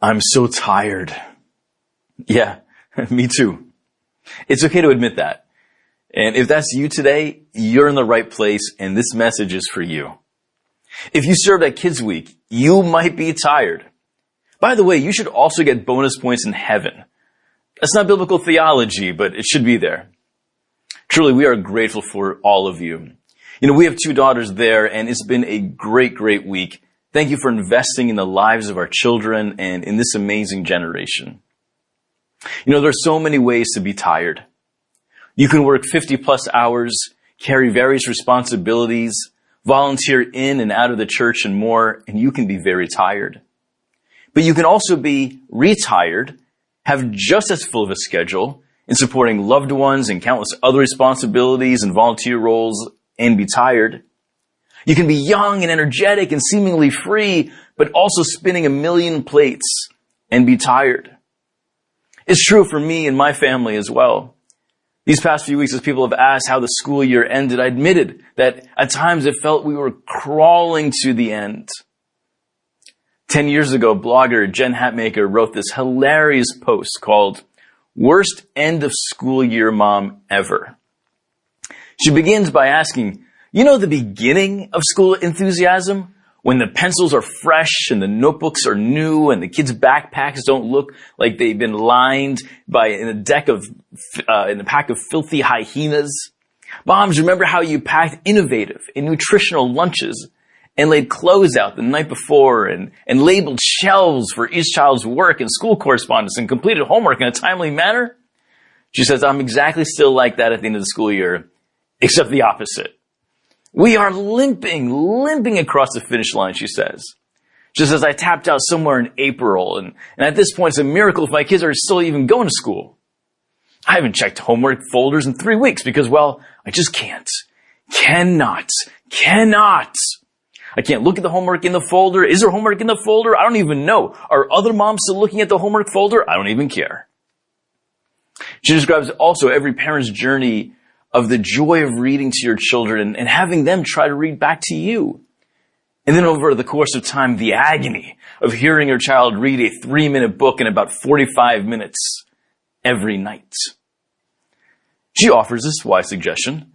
I'm so tired. Yeah, me too. It's okay to admit that. And if that's you today, you're in the right place and this message is for you. If you served at Kids Week, you might be tired. By the way, you should also get bonus points in heaven. That's not biblical theology, but it should be there. Truly, we are grateful for all of you. You know, we have two daughters there and it's been a great, great week. Thank you for investing in the lives of our children and in this amazing generation. You know, there's so many ways to be tired. You can work 50 plus hours, carry various responsibilities, volunteer in and out of the church and more, and you can be very tired. But you can also be retired, have just as full of a schedule in supporting loved ones and countless other responsibilities and volunteer roles and be tired. You can be young and energetic and seemingly free, but also spinning a million plates and be tired. It's true for me and my family as well. These past few weeks, as people have asked how the school year ended, I admitted that at times it felt we were crawling to the end. Ten years ago, blogger Jen Hatmaker wrote this hilarious post called Worst End of School Year Mom Ever. She begins by asking, you know the beginning of school enthusiasm? when the pencils are fresh and the notebooks are new and the kids' backpacks don't look like they've been lined by in a deck of uh, in a pack of filthy hyenas. Moms, remember how you packed innovative and nutritional lunches and laid clothes out the night before and, and labeled shelves for each child's work and school correspondence and completed homework in a timely manner? She says, I'm exactly still like that at the end of the school year, except the opposite. We are limping, limping across the finish line, she says. Just as I tapped out somewhere in April, and, and at this point it's a miracle if my kids are still even going to school. I haven't checked homework folders in three weeks because, well, I just can't. Cannot. Cannot. I can't look at the homework in the folder. Is there homework in the folder? I don't even know. Are other moms still looking at the homework folder? I don't even care. She describes also every parent's journey of the joy of reading to your children and having them try to read back to you. And then over the course of time, the agony of hearing your child read a three minute book in about 45 minutes every night. She offers this wise suggestion.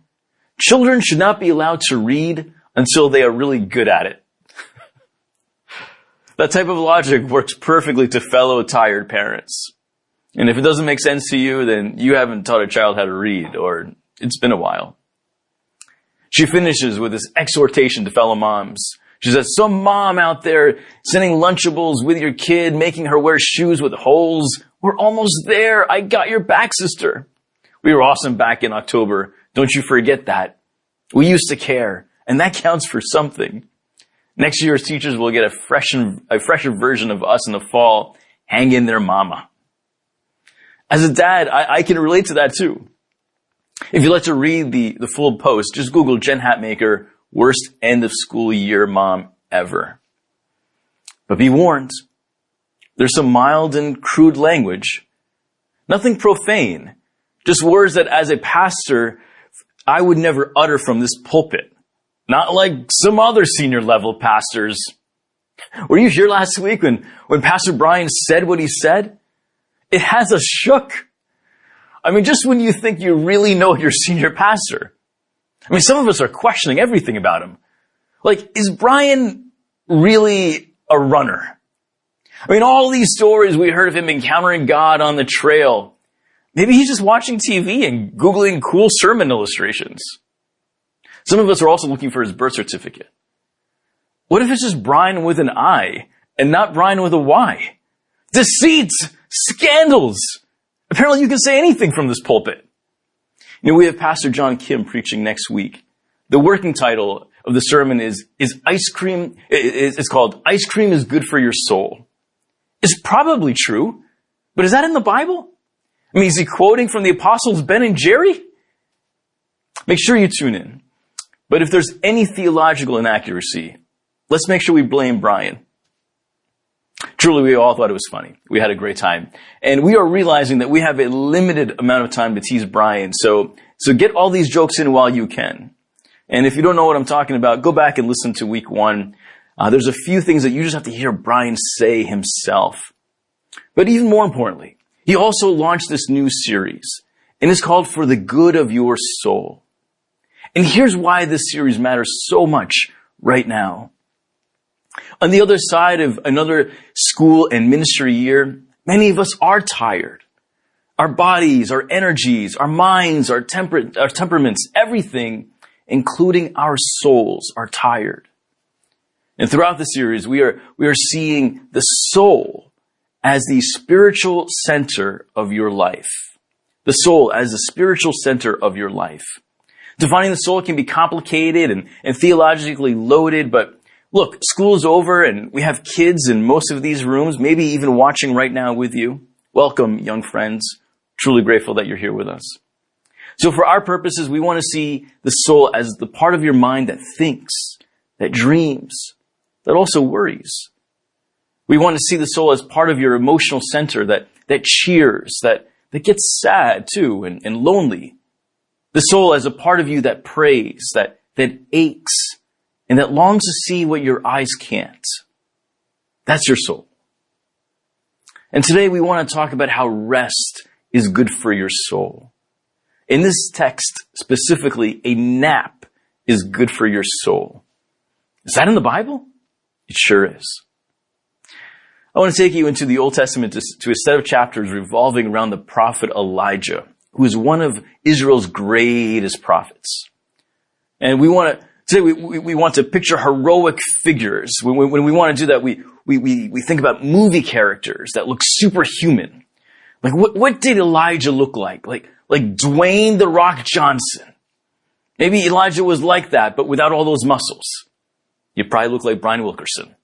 Children should not be allowed to read until they are really good at it. that type of logic works perfectly to fellow tired parents. And if it doesn't make sense to you, then you haven't taught a child how to read or it's been a while. She finishes with this exhortation to fellow moms. She says, some mom out there sending Lunchables with your kid, making her wear shoes with holes. We're almost there. I got your back, sister. We were awesome back in October. Don't you forget that. We used to care, and that counts for something. Next year's teachers will get a fresh, a fresher version of us in the fall. Hang in there, mama. As a dad, I, I can relate to that too. If you'd like to read the, the full post, just Google Jen Hatmaker, worst end of school year mom ever. But be warned, there's some mild and crude language. Nothing profane. Just words that as a pastor, I would never utter from this pulpit. Not like some other senior level pastors. Were you here last week when, when Pastor Bryan said what he said? It has us shook. I mean, just when you think you really know your senior pastor. I mean, some of us are questioning everything about him. Like, is Bryan really a runner? I mean, all these stories we heard of him encountering God on the trail. Maybe he's just watching TV and Googling cool sermon illustrations. Some of us are also looking for his birth certificate. What if it's just Brian with an I and not Bryan with a Y? Deceit! Scandals! Apparently you can say anything from this pulpit. You know, we have Pastor John Kim preaching next week. The working title of the sermon is, is ice cream, it's called Ice Cream is Good for Your Soul. It's probably true, but is that in the Bible? I mean, is he quoting from the apostles Ben and Jerry? Make sure you tune in. But if there's any theological inaccuracy, let's make sure we blame Bryan. Truly, we all thought it was funny. We had a great time. And we are realizing that we have a limited amount of time to tease Bryan. So, so get all these jokes in while you can. And if you don't know what I'm talking about, go back and listen to week one. Uh, there's a few things that you just have to hear Bryan say himself. But even more importantly, he also launched this new series and it's called For the Good of Your Soul. And here's why this series matters so much right now. On the other side of another school and ministry year, many of us are tired. Our bodies, our energies, our minds, our, temper- our temperaments, everything, including our souls, are tired. And throughout the series, we are, we are seeing the soul as the spiritual center of your life. The soul as the spiritual center of your life. Defining the soul can be complicated and, and theologically loaded, but look, school's over and we have kids in most of these rooms, maybe even watching right now with you. Welcome, young friends. Truly grateful that you're here with us. So for our purposes, we want to see the soul as the part of your mind that thinks, that dreams, that also worries. We want to see the soul as part of your emotional center that, that cheers, that, that gets sad too and, and lonely. The soul as a part of you that prays, that, that aches, and that longs to see what your eyes can't. That's your soul. And today we want to talk about how rest is good for your soul. In this text specifically, a nap is good for your soul. Is that in the Bible? It sure is. I want to take you into the Old Testament to, to, a set of chapters revolving around the prophet Elijah, who is one of Israel's greatest prophets. And we want to, today we, we, we want to picture heroic figures. When, when, we want to do that, we, we, we, we think about movie characters that look superhuman. Like what, what did Elijah look like? Like, like Dwayne the Rock Johnson. Maybe Elijah was like that, but without all those muscles. You probably look like Bryan Wilkerson.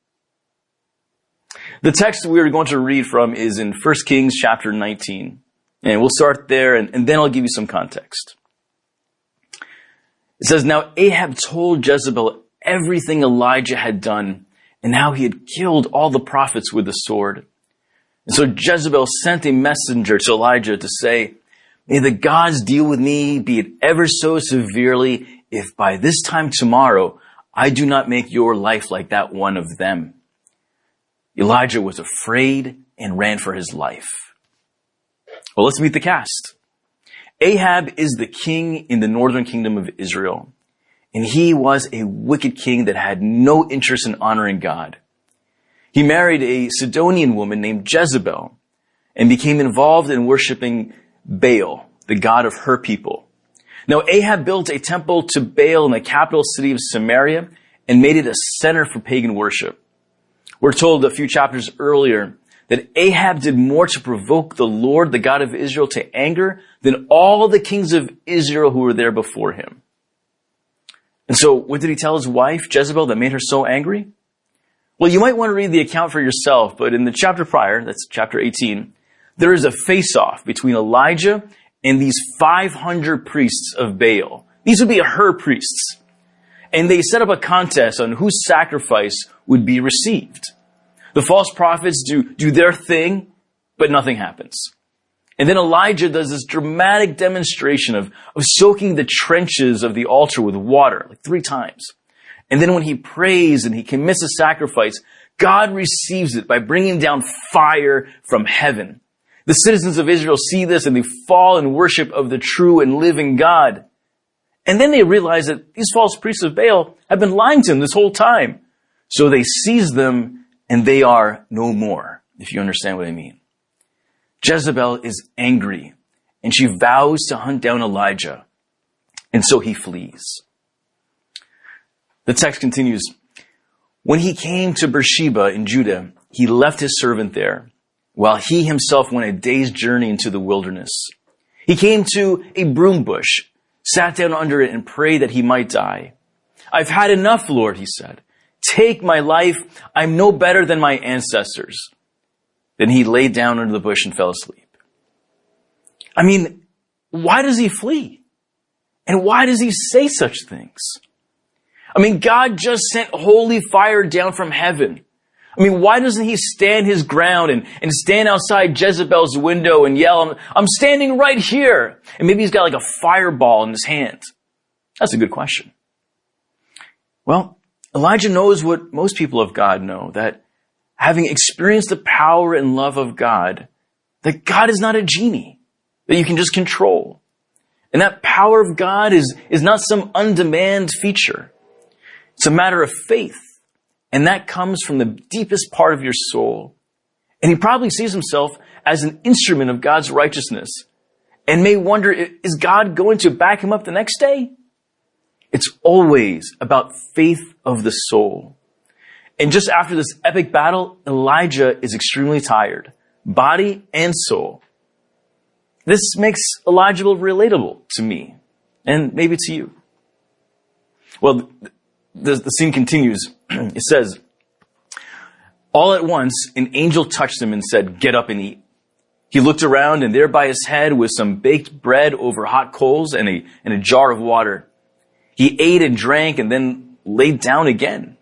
The text we are going to read from is in 1 Kings chapter 19. And we'll start there and, and then I'll give you some context. It says, Now Ahab told Jezebel everything Elijah had done and how he had killed all the prophets with the sword. And so Jezebel sent a messenger to Elijah to say, May the gods deal with me, be it ever so severely, if by this time tomorrow I do not make your life like that one of them. Elijah was afraid and ran for his life. Well, let's meet the cast. Ahab is the king in the northern kingdom of Israel, and he was a wicked king that had no interest in honoring God. He married a Sidonian woman named Jezebel and became involved in worshiping Baal, the god of her people. Now Ahab built a temple to Baal in the capital city of Samaria and made it a center for pagan worship. We're told a few chapters earlier that Ahab did more to provoke the Lord, the God of Israel, to anger than all the kings of Israel who were there before him. And so, what did he tell his wife, Jezebel, that made her so angry? Well, you might want to read the account for yourself, but in the chapter prior, that's chapter 18, there is a face-off between Elijah and these 500 priests of Baal. These would be her priests. And they set up a contest on whose sacrifice would be received. The false prophets do, do their thing, but nothing happens. And then Elijah does this dramatic demonstration of, of soaking the trenches of the altar with water, like three times. And then when he prays and he commits a sacrifice, God receives it by bringing down fire from heaven. The citizens of Israel see this and they fall in worship of the true and living God. And then they realize that these false priests of Baal have been lying to them this whole time. So they seize them and they are no more, if you understand what I mean. Jezebel is angry and she vows to hunt down Elijah. And so he flees. The text continues. When he came to Beersheba in Judah, he left his servant there while he himself went a day's journey into the wilderness. He came to a broom bush, sat down under it and prayed that he might die. I've had enough, Lord, he said. Take my life. I'm no better than my ancestors. Then he laid down under the bush and fell asleep. I mean, why does he flee? And why does he say such things? I mean, God just sent holy fire down from heaven. I mean, why doesn't he stand his ground and, and stand outside Jezebel's window and yell, I'm, I'm standing right here? And maybe he's got like a fireball in his hand. That's a good question. Well, Elijah knows what most people of God know, that having experienced the power and love of God, that God is not a genie that you can just control. And that power of God is, is not some undemand feature. It's a matter of faith. And that comes from the deepest part of your soul. And he probably sees himself as an instrument of God's righteousness and may wonder, is God going to back him up the next day? It's always about faith of the soul. And just after this epic battle, Elijah is extremely tired, body and soul. This makes Elijah relatable to me and maybe to you. Well, the, the scene continues. it says, all at once, an angel touched him and said, get up and eat. He looked around and there by his head was some baked bread over hot coals and a, and a jar of water. He ate and drank and then laid down again.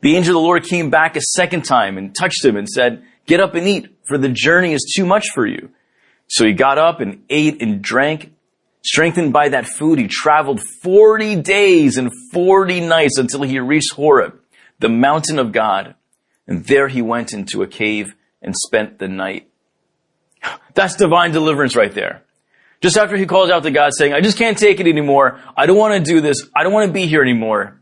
The angel of the Lord came back a second time and touched him and said, get up and eat for the journey is too much for you. So he got up and ate and drank. Strengthened by that food, he traveled 40 days and 40 nights until he reached Horeb, the mountain of God. And there he went into a cave and spent the night. That's divine deliverance right there. Just after he calls out to God saying, I just can't take it anymore. I don't want to do this. I don't want to be here anymore.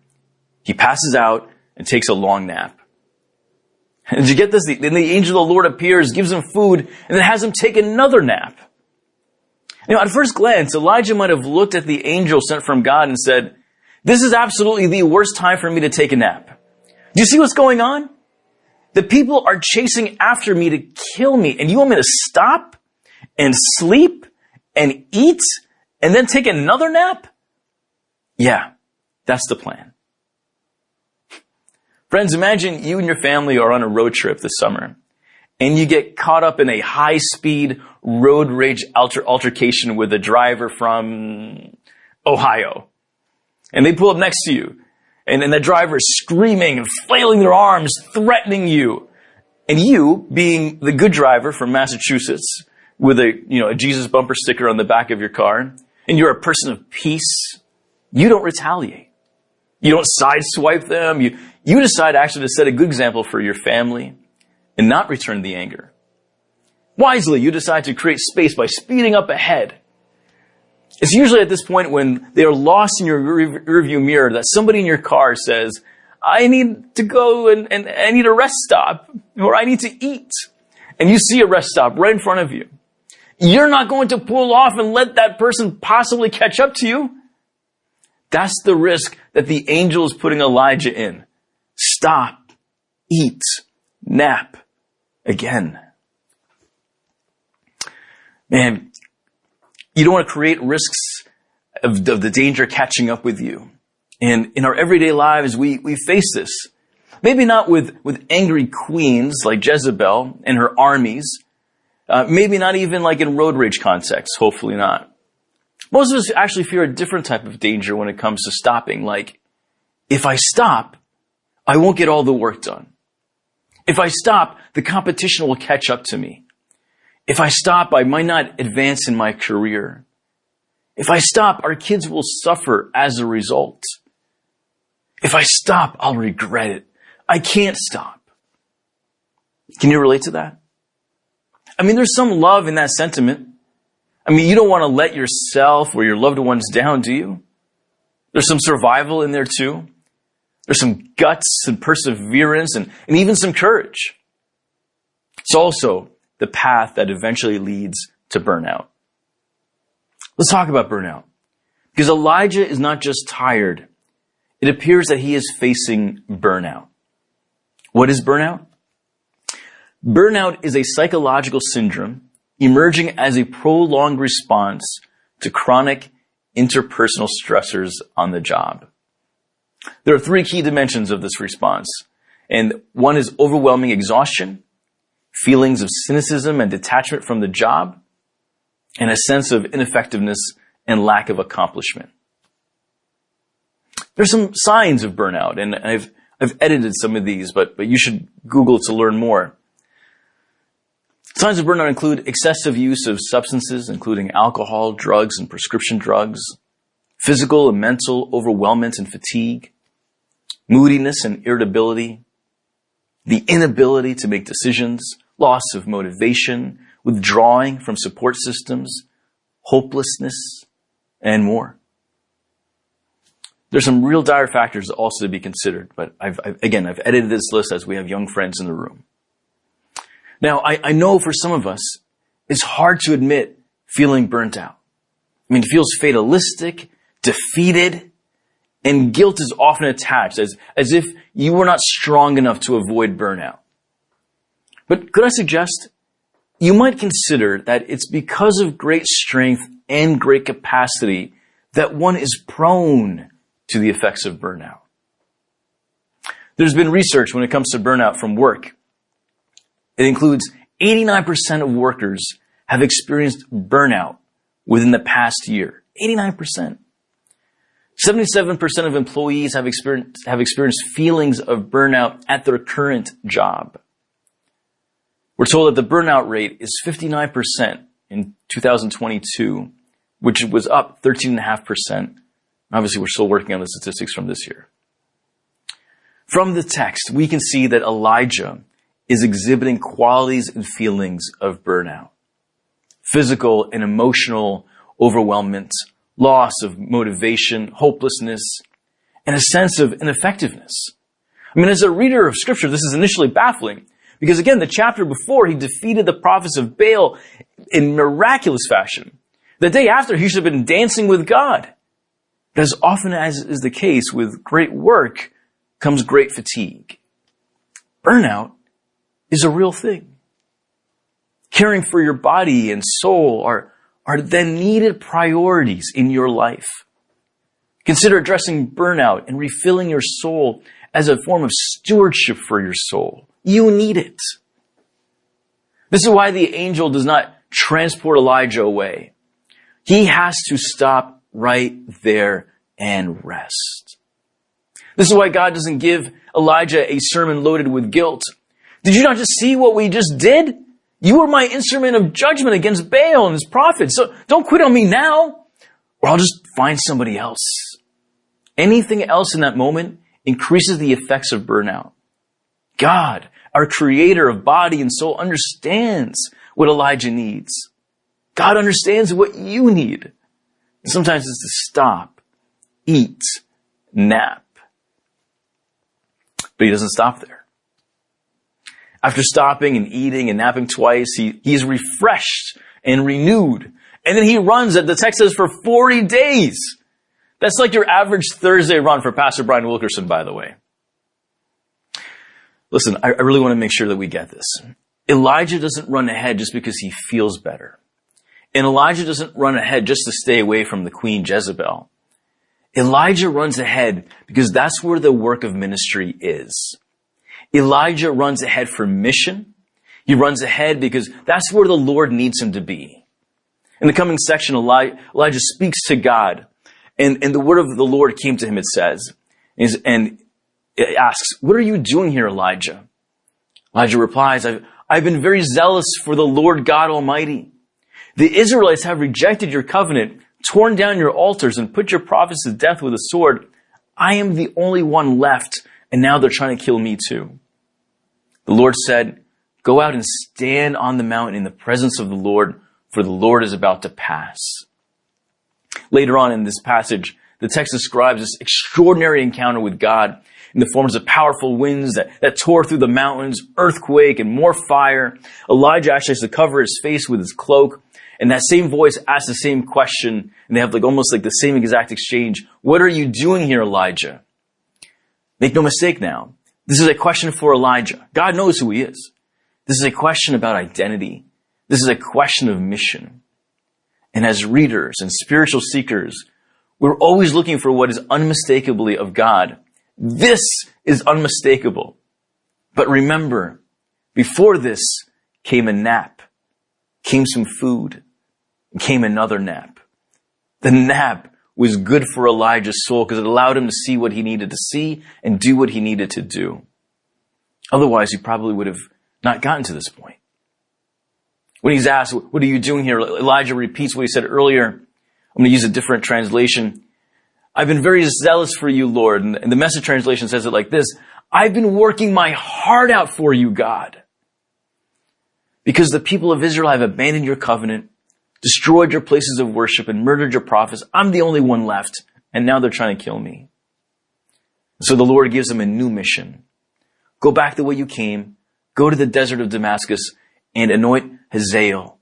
He passes out and takes a long nap. And did you get this? Then the angel of the Lord appears, gives him food, and then has him take another nap. You know, at first glance, Elijah might have looked at the angel sent from God and said, this is absolutely the worst time for me to take a nap. Do you see what's going on? The people are chasing after me to kill me, and you want me to stop and sleep and eat and then take another nap? Yeah, that's the plan. Friends, imagine you and your family are on a road trip this summer and you get caught up in a high speed road rage alter- altercation with a driver from Ohio. And they pull up next to you and, and the driver is screaming and flailing their arms, threatening you. And you, being the good driver from Massachusetts, with a, you know, a Jesus bumper sticker on the back of your car, and you're a person of peace, you don't retaliate. You don't sideswipe them. You, you decide actually to set a good example for your family and not return the anger. Wisely, you decide to create space by speeding up ahead it's usually at this point when they are lost in your rearview mirror that somebody in your car says, I need to go and, and I need a rest stop or I need to eat. And you see a rest stop right in front of you. You're not going to pull off and let that person possibly catch up to you. That's the risk that the angel is putting Elijah in. Stop, eat, nap again. Man, you don't want to create risks of, of the danger catching up with you. And in our everyday lives, we, we face this. Maybe not with, with angry queens like Jezebel and her armies. Uh, maybe not even like in road rage context. Hopefully not. Most of us actually fear a different type of danger when it comes to stopping. Like, if I stop, I won't get all the work done. If I stop, the competition will catch up to me. If I stop, I might not advance in my career. If I stop, our kids will suffer as a result. If I stop, I'll regret it. I can't stop. Can you relate to that? I mean, there's some love in that sentiment. I mean, you don't want to let yourself or your loved ones down, do you? There's some survival in there too. There's some guts and perseverance and, and even some courage. It's also the path that eventually leads to burnout. Let's talk about burnout. Because Elijah is not just tired. It appears that he is facing burnout. What is burnout? Burnout is a psychological syndrome emerging as a prolonged response to chronic interpersonal stressors on the job. There are three key dimensions of this response. And one is overwhelming exhaustion feelings of cynicism and detachment from the job, and a sense of ineffectiveness and lack of accomplishment. There's some signs of burnout, and I've, I've edited some of these, but, but you should Google to learn more. Signs of burnout include excessive use of substances, including alcohol, drugs, and prescription drugs, physical and mental overwhelmment and fatigue, moodiness and irritability, the inability to make decisions, loss of motivation, withdrawing from support systems, hopelessness, and more. There's some real dire factors also to be considered, but I've, I've, again, I've edited this list as we have young friends in the room. Now, I, I know for some of us, it's hard to admit feeling burnt out. I mean, it feels fatalistic, defeated, and guilt is often attached as, as if you were not strong enough to avoid burnout. But could I suggest you might consider that it's because of great strength and great capacity that one is prone to the effects of burnout. There's been research when it comes to burnout from work. It includes 89% of workers have experienced burnout within the past year. 89%. 77% of employees have experienced, have experienced feelings of burnout at their current job. We're told that the burnout rate is 59% in 2022, which was up 13.5%. Obviously, we're still working on the statistics from this year. From the text, we can see that Elijah is exhibiting qualities and feelings of burnout. Physical and emotional overwhelmment, loss of motivation, hopelessness, and a sense of ineffectiveness. I mean, as a reader of scripture, this is initially baffling because again, the chapter before, he defeated the prophets of Baal in miraculous fashion. The day after, he should have been dancing with God. But as often as is the case with great work comes great fatigue. Burnout is a real thing. Caring for your body and soul are, are then needed priorities in your life. Consider addressing burnout and refilling your soul as a form of stewardship for your soul. You need it. This is why the angel does not transport Elijah away. He has to stop right there and rest. This is why God doesn't give Elijah a sermon loaded with guilt. Did you not just see what we just did? You were my instrument of judgment against Baal and his prophets. So don't quit on me now, or I'll just find somebody else. Anything else in that moment increases the effects of burnout. God, our creator of body and soul, understands what Elijah needs. God understands what you need. Sometimes it's to stop, eat, nap. But he doesn't stop there. After stopping and eating and napping twice, he, he's refreshed and renewed. And then he runs, at the text says, for 40 days. That's like your average Thursday run for Pastor Bryan Wilkerson, by the way. Listen, I, I really want to make sure that we get this. Elijah doesn't run ahead just because he feels better. And Elijah doesn't run ahead just to stay away from the queen Jezebel. Elijah runs ahead because that's where the work of ministry is. Elijah runs ahead for mission. He runs ahead because that's where the Lord needs him to be. In the coming section, Elijah speaks to God and, and the word of the Lord came to him, it says. And it asks, what are you doing here, Elijah? Elijah replies, I've, I've been very zealous for the Lord God Almighty. The Israelites have rejected your covenant, torn down your altars, and put your prophets to death with a sword. I am the only one left, and now they're trying to kill me too. The Lord said, Go out and stand on the mountain in the presence of the Lord, for the Lord is about to pass. Later on in this passage, the text describes this extraordinary encounter with God in the forms of powerful winds that, that tore through the mountains, earthquake, and more fire. Elijah actually has to cover his face with his cloak. And that same voice asks the same question, and they have like almost like the same exact exchange. What are you doing here, Elijah? Make no mistake now. This is a question for Elijah. God knows who he is. This is a question about identity. This is a question of mission. And as readers and spiritual seekers, we're always looking for what is unmistakably of God this is unmistakable. But remember, before this came a nap, came some food, came another nap. The nap was good for Elijah's soul because it allowed him to see what he needed to see and do what he needed to do. Otherwise, he probably would have not gotten to this point. When he's asked, what are you doing here? Elijah repeats what he said earlier. I'm going to use a different translation. I've been very zealous for you, Lord. And the message translation says it like this. I've been working my heart out for you, God. Because the people of Israel have abandoned your covenant, destroyed your places of worship, and murdered your prophets. I'm the only one left, and now they're trying to kill me. So the Lord gives him a new mission. Go back the way you came, go to the desert of Damascus, and anoint Hazael.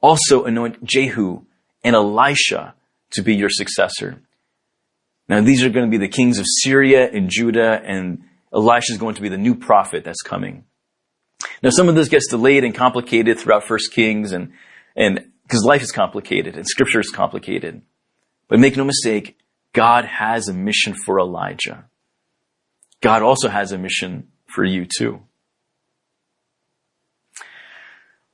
Also anoint Jehu and Elisha to be your successor. Now these are going to be the kings of Syria and Judah, and Elisha is going to be the new prophet that's coming. Now some of this gets delayed and complicated throughout First Kings, and and because life is complicated and Scripture is complicated. But make no mistake, God has a mission for Elijah. God also has a mission for you too.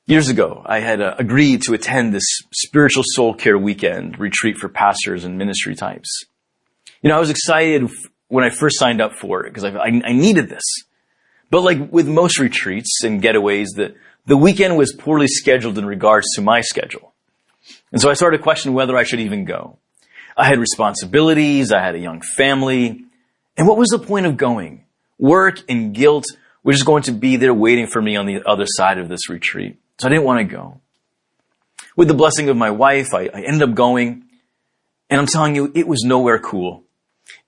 Years ago, I had uh, agreed to attend this spiritual soul care weekend retreat for pastors and ministry types. You know, I was excited when I first signed up for it because I, I, I needed this. But like with most retreats and getaways, the, the weekend was poorly scheduled in regards to my schedule. And so I started to question whether I should even go. I had responsibilities, I had a young family, and what was the point of going? Work and guilt were just going to be there waiting for me on the other side of this retreat. So I didn't want to go. With the blessing of my wife, I, I ended up going. And I'm telling you, it was nowhere cool.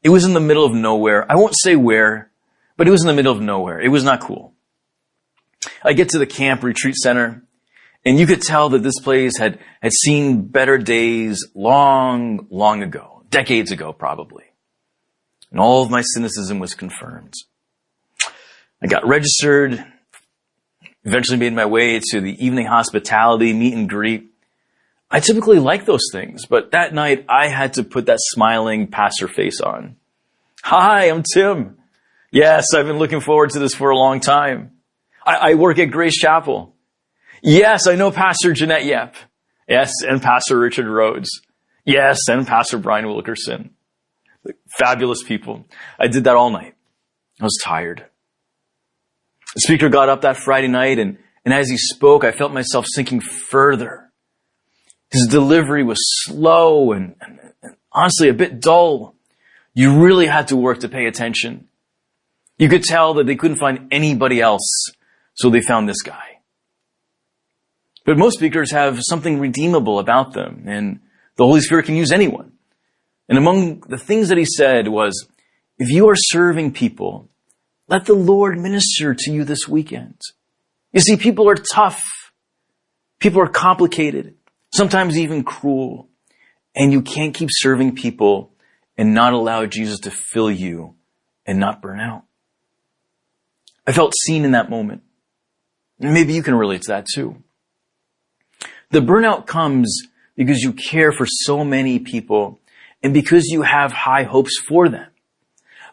It was in the middle of nowhere. I won't say where, but it was in the middle of nowhere. It was not cool. I get to the camp retreat center and you could tell that this place had, had seen better days long, long ago, decades ago probably. And all of my cynicism was confirmed. I got registered, eventually made my way to the evening hospitality meet and greet. I typically like those things, but that night I had to put that smiling pastor face on. Hi, I'm Tim. Yes, I've been looking forward to this for a long time. I, I work at Grace Chapel. Yes, I know Pastor Jeanette Yep. Yes, and Pastor Richard Rhodes. Yes, and Pastor Bryan Wilkerson. Fabulous people. I did that all night. I was tired. The speaker got up that Friday night and, and as he spoke, I felt myself sinking further. His delivery was slow and, and, and honestly a bit dull. You really had to work to pay attention. You could tell that they couldn't find anybody else, so they found this guy. But most speakers have something redeemable about them, and the Holy Spirit can use anyone. And among the things that he said was, if you are serving people, let the Lord minister to you this weekend. You see, people are tough. People are complicated, sometimes even cruel. And you can't keep serving people and not allow Jesus to fill you and not burn out. I felt seen in that moment. Maybe you can relate to that too. The burnout comes because you care for so many people and because you have high hopes for them.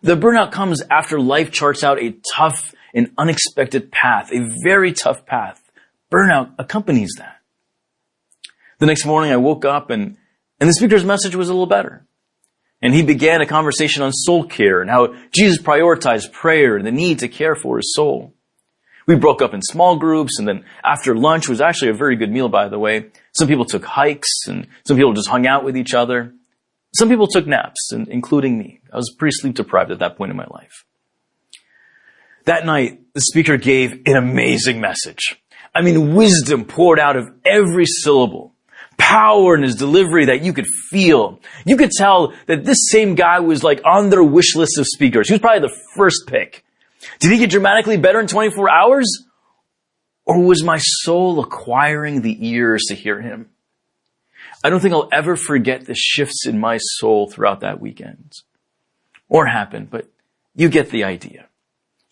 The burnout comes after life charts out a tough and unexpected path, a very tough path. Burnout accompanies that. The next morning I woke up and, and the speaker's message was a little better. And he began a conversation on soul care and how Jesus prioritized prayer and the need to care for his soul. We broke up in small groups and then after lunch was actually a very good meal, by the way. Some people took hikes and some people just hung out with each other. Some people took naps, including me. I was pretty sleep deprived at that point in my life. That night, the speaker gave an amazing message. I mean, wisdom poured out of every syllable. Power in his delivery that you could feel. You could tell that this same guy was like on their wish list of speakers. He was probably the first pick. Did he get dramatically better in 24 hours? Or was my soul acquiring the ears to hear him? I don't think I'll ever forget the shifts in my soul throughout that weekend. Or happened, but you get the idea.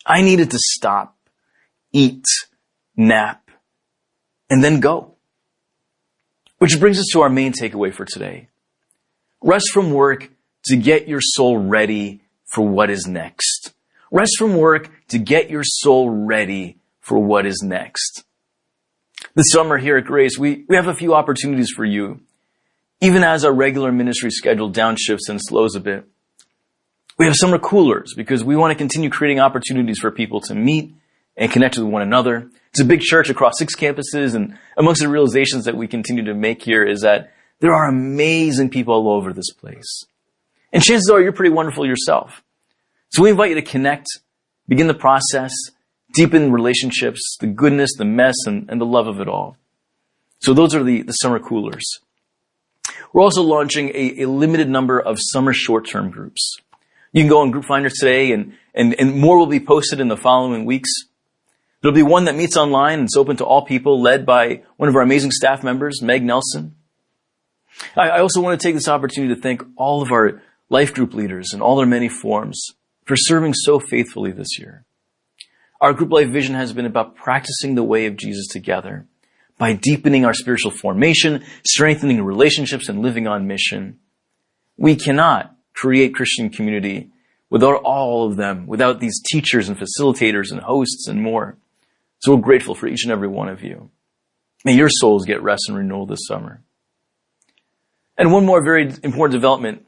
I needed to stop, eat, nap, and then go. Which brings us to our main takeaway for today. Rest from work to get your soul ready for what is next. Rest from work to get your soul ready for what is next. This summer here at Grace, we, we have a few opportunities for you even as our regular ministry schedule downshifts and slows a bit. We have summer coolers because we want to continue creating opportunities for people to meet and connect with one another. It's a big church across six campuses and amongst the realizations that we continue to make here is that there are amazing people all over this place. And chances are you're pretty wonderful yourself. So we invite you to connect, begin the process, deepen relationships, the goodness, the mess, and, and the love of it all. So those are the, the summer coolers. We're also launching a, a limited number of summer short-term groups. You can go on Group Finder today and, and, and more will be posted in the following weeks. There'll be one that meets online and it's open to all people led by one of our amazing staff members, Meg Nelson. I, I also want to take this opportunity to thank all of our life group leaders in all their many forms for serving so faithfully this year. Our group life vision has been about practicing the way of Jesus together by deepening our spiritual formation, strengthening relationships, and living on mission. We cannot create Christian community without all of them, without these teachers and facilitators and hosts and more. So we're grateful for each and every one of you. May your souls get rest and renewal this summer. And one more very important development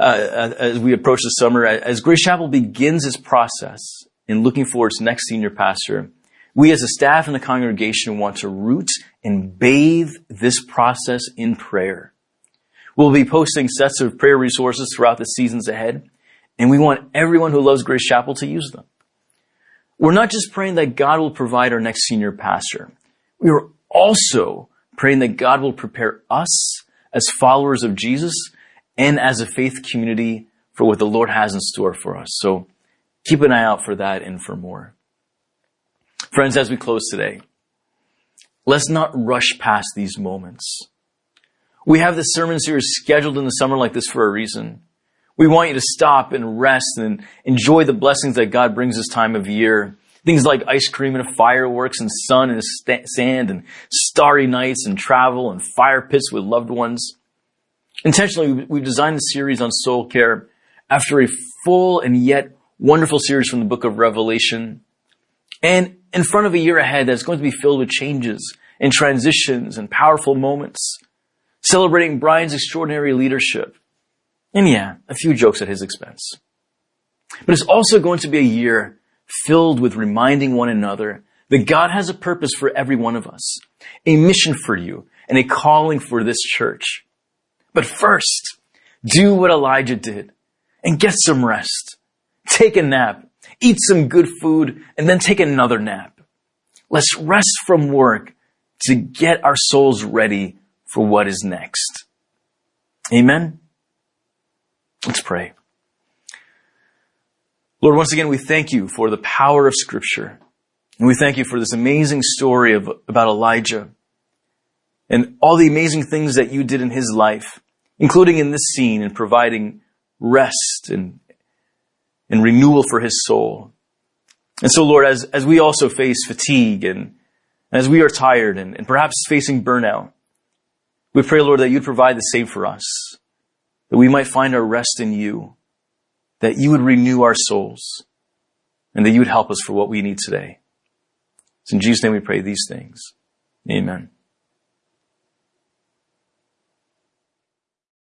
uh, as we approach the summer, as Grace Chapel begins its process in looking for its next senior pastor, we as a staff and the congregation want to root and bathe this process in prayer. We'll be posting sets of prayer resources throughout the seasons ahead, and we want everyone who loves Grace Chapel to use them. We're not just praying that God will provide our next senior pastor. We are also praying that God will prepare us as followers of Jesus and as a faith community for what the Lord has in store for us. So keep an eye out for that and for more. Friends, as we close today, let's not rush past these moments. We have this sermon series scheduled in the summer like this for a reason. We want you to stop and rest and enjoy the blessings that God brings this time of year. Things like ice cream and fireworks and sun and sand and starry nights and travel and fire pits with loved ones. Intentionally, we've designed the series on soul care after a full and yet wonderful series from the book of Revelation. And in front of a year ahead that's going to be filled with changes and transitions and powerful moments, celebrating Bryan's extraordinary leadership. And yeah, a few jokes at his expense. But it's also going to be a year filled with reminding one another that God has a purpose for every one of us, a mission for you, and a calling for this church. But first, do what Elijah did and get some rest. Take a nap eat some good food, and then take another nap. Let's rest from work to get our souls ready for what is next. Amen. Let's pray. Lord, once again, we thank you for the power of scripture. And we thank you for this amazing story of, about Elijah and all the amazing things that you did in his life, including in this scene in providing rest and and renewal for his soul. And so, Lord, as, as we also face fatigue and as we are tired and, and perhaps facing burnout, we pray, Lord, that you'd provide the same for us, that we might find our rest in you, that you would renew our souls, and that you would help us for what we need today. It's in Jesus' name we pray these things. Amen.